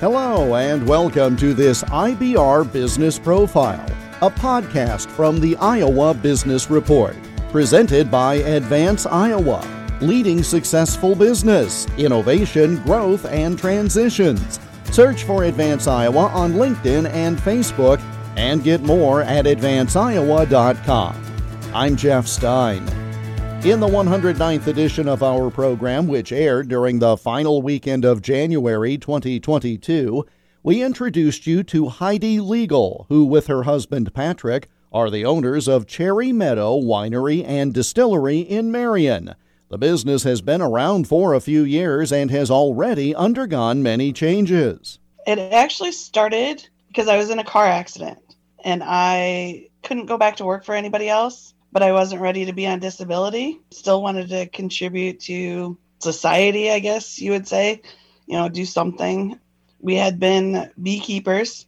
Hello, and welcome to this IBR Business Profile, a podcast from the Iowa Business Report, presented by Advance Iowa, leading successful business, innovation, growth, and transitions. Search for Advance Iowa on LinkedIn and Facebook, and get more at advanceiowa.com. I'm Jeff Stein. In the 109th edition of our program, which aired during the final weekend of January 2022, we introduced you to Heidi Legal, who, with her husband Patrick, are the owners of Cherry Meadow Winery and Distillery in Marion. The business has been around for a few years and has already undergone many changes. It actually started because I was in a car accident and I couldn't go back to work for anybody else but I wasn't ready to be on disability. Still wanted to contribute to society, I guess you would say, you know, do something. We had been beekeepers,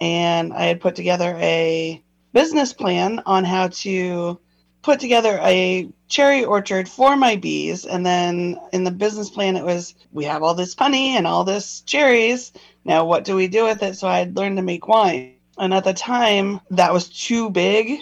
and I had put together a business plan on how to put together a cherry orchard for my bees. And then in the business plan, it was we have all this honey and all this cherries. Now, what do we do with it? So I had learned to make wine. And at the time, that was too big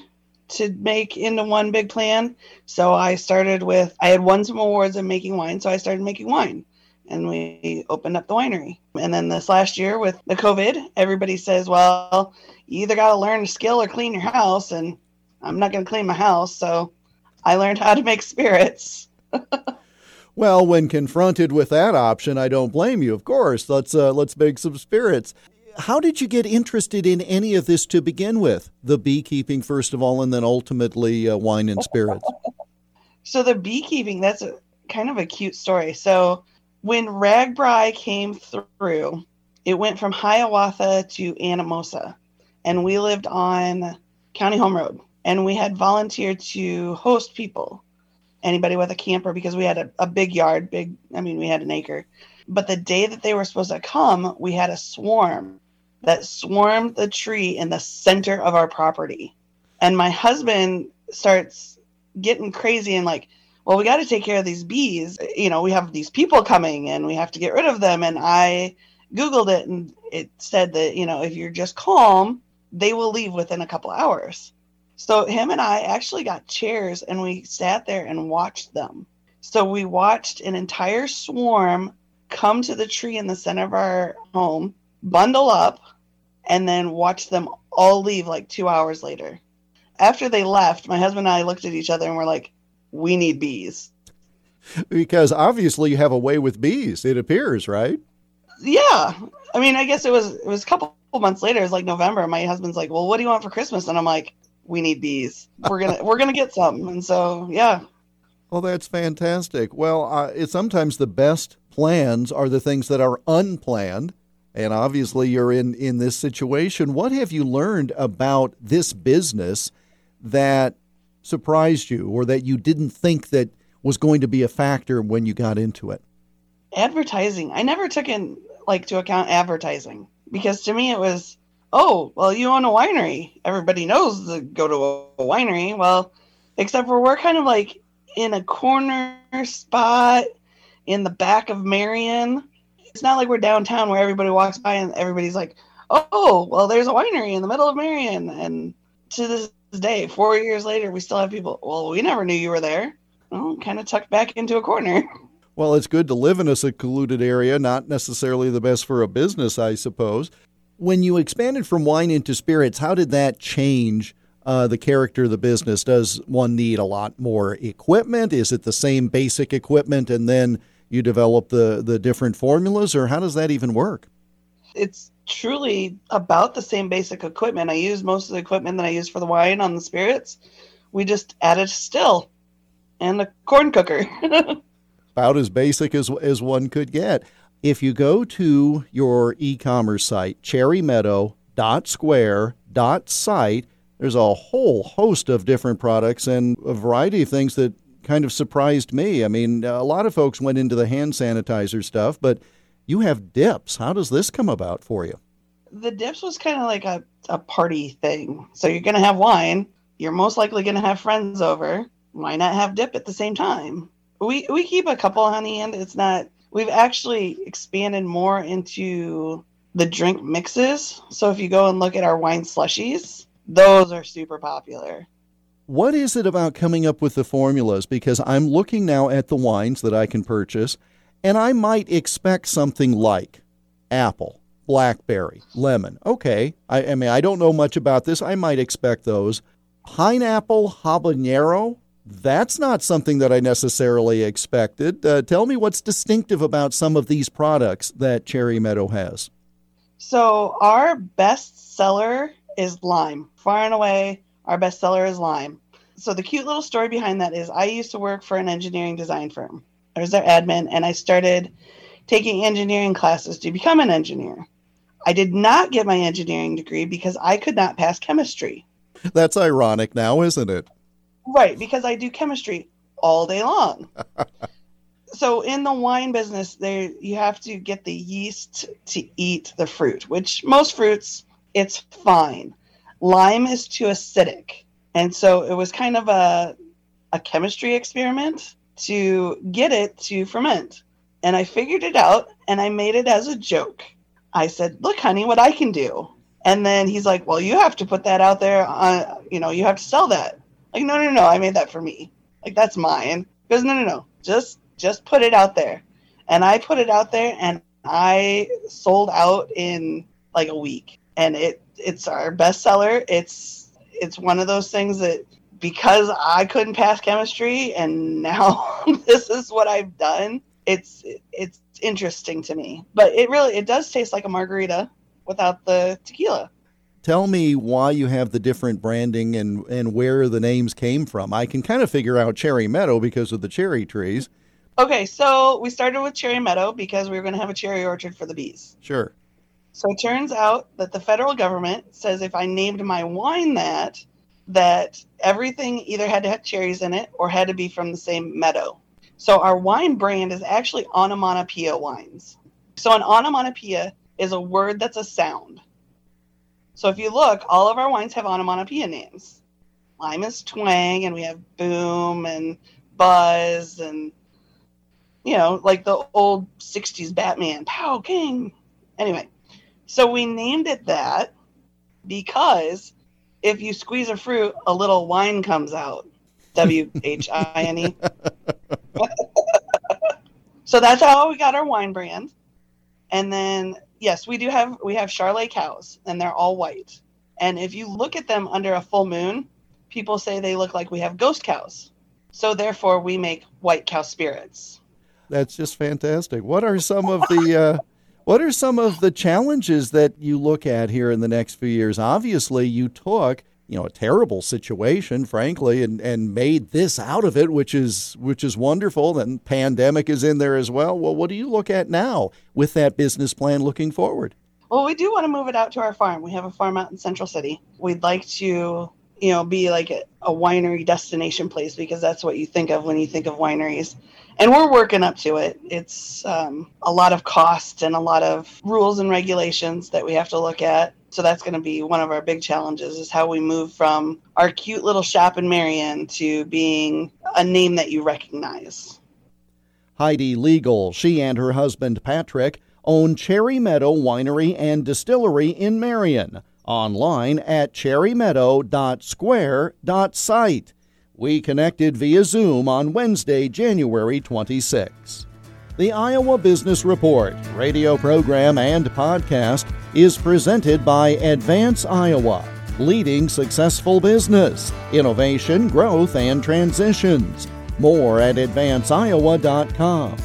to make into one big plan. So I started with I had won some awards in making wine, so I started making wine. And we opened up the winery. And then this last year with the COVID, everybody says, well, you either got to learn a skill or clean your house. And I'm not going to clean my house. So I learned how to make spirits. well, when confronted with that option, I don't blame you. Of course, let's uh, let's make some spirits how did you get interested in any of this to begin with? The beekeeping, first of all, and then ultimately uh, wine and spirits. so the beekeeping, that's a, kind of a cute story. So when RAGBRAI came through, it went from Hiawatha to Anamosa, and we lived on County Home Road, and we had volunteered to host people, anybody with a camper, because we had a, a big yard, big. I mean, we had an acre. But the day that they were supposed to come, we had a swarm that swarmed the tree in the center of our property. And my husband starts getting crazy and like, well, we got to take care of these bees. You know, we have these people coming and we have to get rid of them. And I Googled it and it said that, you know, if you're just calm, they will leave within a couple hours. So him and I actually got chairs and we sat there and watched them. So we watched an entire swarm come to the tree in the center of our home, bundle up, and then watch them all leave like two hours later. After they left, my husband and I looked at each other and we're like, we need bees. Because obviously you have a way with bees, it appears, right? Yeah. I mean, I guess it was it was a couple months later, it was like November. My husband's like, Well, what do you want for Christmas? And I'm like, We need bees. We're gonna we're gonna get some. And so yeah. Well, that's fantastic. Well, uh, it's sometimes the best plans are the things that are unplanned and obviously you're in in this situation. What have you learned about this business that surprised you, or that you didn't think that was going to be a factor when you got into it? Advertising. I never took in like to account advertising because to me it was, oh, well, you own a winery. Everybody knows to go to a winery. Well, except for we're kind of like in a corner spot in the back of Marion it's not like we're downtown where everybody walks by and everybody's like, "Oh, well, there's a winery in the middle of Marion." And to this day, four years later, we still have people. Well, we never knew you were there. Well, kind of tucked back into a corner. Well, it's good to live in a secluded area, not necessarily the best for a business, I suppose. When you expanded from wine into spirits, how did that change uh, the character of the business? Does one need a lot more equipment? Is it the same basic equipment and then you develop the the different formulas, or how does that even work? It's truly about the same basic equipment. I use most of the equipment that I use for the wine on the spirits. We just added still and a corn cooker. about as basic as as one could get. If you go to your e-commerce site, cherrymeadow.square.site, there's a whole host of different products and a variety of things that kind of surprised me. I mean, a lot of folks went into the hand sanitizer stuff, but you have dips. How does this come about for you? The dips was kind of like a, a party thing. So you're going to have wine. You're most likely going to have friends over. Why not have dip at the same time? We we keep a couple honey and it's not. We've actually expanded more into the drink mixes. So if you go and look at our wine slushies, those are super popular. What is it about coming up with the formulas? Because I'm looking now at the wines that I can purchase, and I might expect something like apple, blackberry, lemon. Okay, I, I mean, I don't know much about this. I might expect those. Pineapple habanero, that's not something that I necessarily expected. Uh, tell me what's distinctive about some of these products that Cherry Meadow has. So, our best seller is lime. Far and away, our bestseller is lime. So, the cute little story behind that is I used to work for an engineering design firm. I was their admin, and I started taking engineering classes to become an engineer. I did not get my engineering degree because I could not pass chemistry. That's ironic now, isn't it? Right, because I do chemistry all day long. so in the wine business, there you have to get the yeast to eat the fruit, which most fruits it's fine. Lime is too acidic. And so it was kind of a a chemistry experiment to get it to ferment. And I figured it out and I made it as a joke. I said, "Look, honey, what I can do." And then he's like, "Well, you have to put that out there. On, you know, you have to sell that." Like, no, no, no, I made that for me. Like, that's mine. Because no, no, no, just just put it out there. And I put it out there, and I sold out in like a week. And it it's our bestseller. It's it's one of those things that because I couldn't pass chemistry, and now this is what I've done. It's it's interesting to me, but it really it does taste like a margarita without the tequila. Tell me why you have the different branding and, and where the names came from. I can kind of figure out Cherry Meadow because of the cherry trees. Okay, so we started with Cherry Meadow because we were going to have a cherry orchard for the bees. Sure. So it turns out that the federal government says if I named my wine that, that everything either had to have cherries in it or had to be from the same meadow. So our wine brand is actually onomatopoeia wines. So an onomatopoeia is a word that's a sound. So if you look, all of our wines have onomatopoeia names. Lime is twang, and we have boom and buzz, and you know, like the old '60s Batman, pow king. Anyway, so we named it that because if you squeeze a fruit, a little wine comes out. W H I N E. so that's how we got our wine brand. And then yes, we do have we have Charolais cows, and they're all white. And if you look at them under a full moon, people say they look like we have ghost cows. So therefore, we make white cow spirits. That's just fantastic. What are some of the uh, what are some of the challenges that you look at here in the next few years? Obviously, you took you know a terrible situation frankly and and made this out of it which is which is wonderful then pandemic is in there as well. Well what do you look at now with that business plan looking forward? Well we do want to move it out to our farm. We have a farm out in central city. We'd like to you know be like a, a winery destination place because that's what you think of when you think of wineries and we're working up to it it's um, a lot of cost and a lot of rules and regulations that we have to look at so that's going to be one of our big challenges is how we move from our cute little shop in Marion to being a name that you recognize. Heidi Legal, she and her husband Patrick own Cherry Meadow Winery and Distillery in Marion. Online at cherrymeadow.square.site. We connected via Zoom on Wednesday, January 26. The Iowa Business Report, radio program and podcast, is presented by Advance Iowa, leading successful business, innovation, growth, and transitions. More at advanceiowa.com.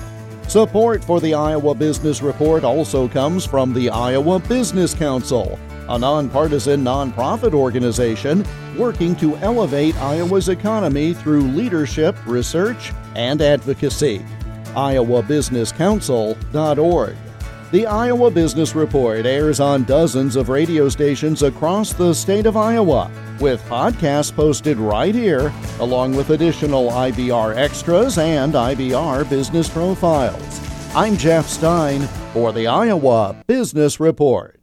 Support for the Iowa Business Report also comes from the Iowa Business Council, a nonpartisan nonprofit organization working to elevate Iowa's economy through leadership, research, and advocacy iowabusinesscouncil.org. The Iowa Business Report airs on dozens of radio stations across the state of Iowa, with podcasts posted right here, along with additional IBR extras and IBR business profiles. I'm Jeff Stein for the Iowa Business Report.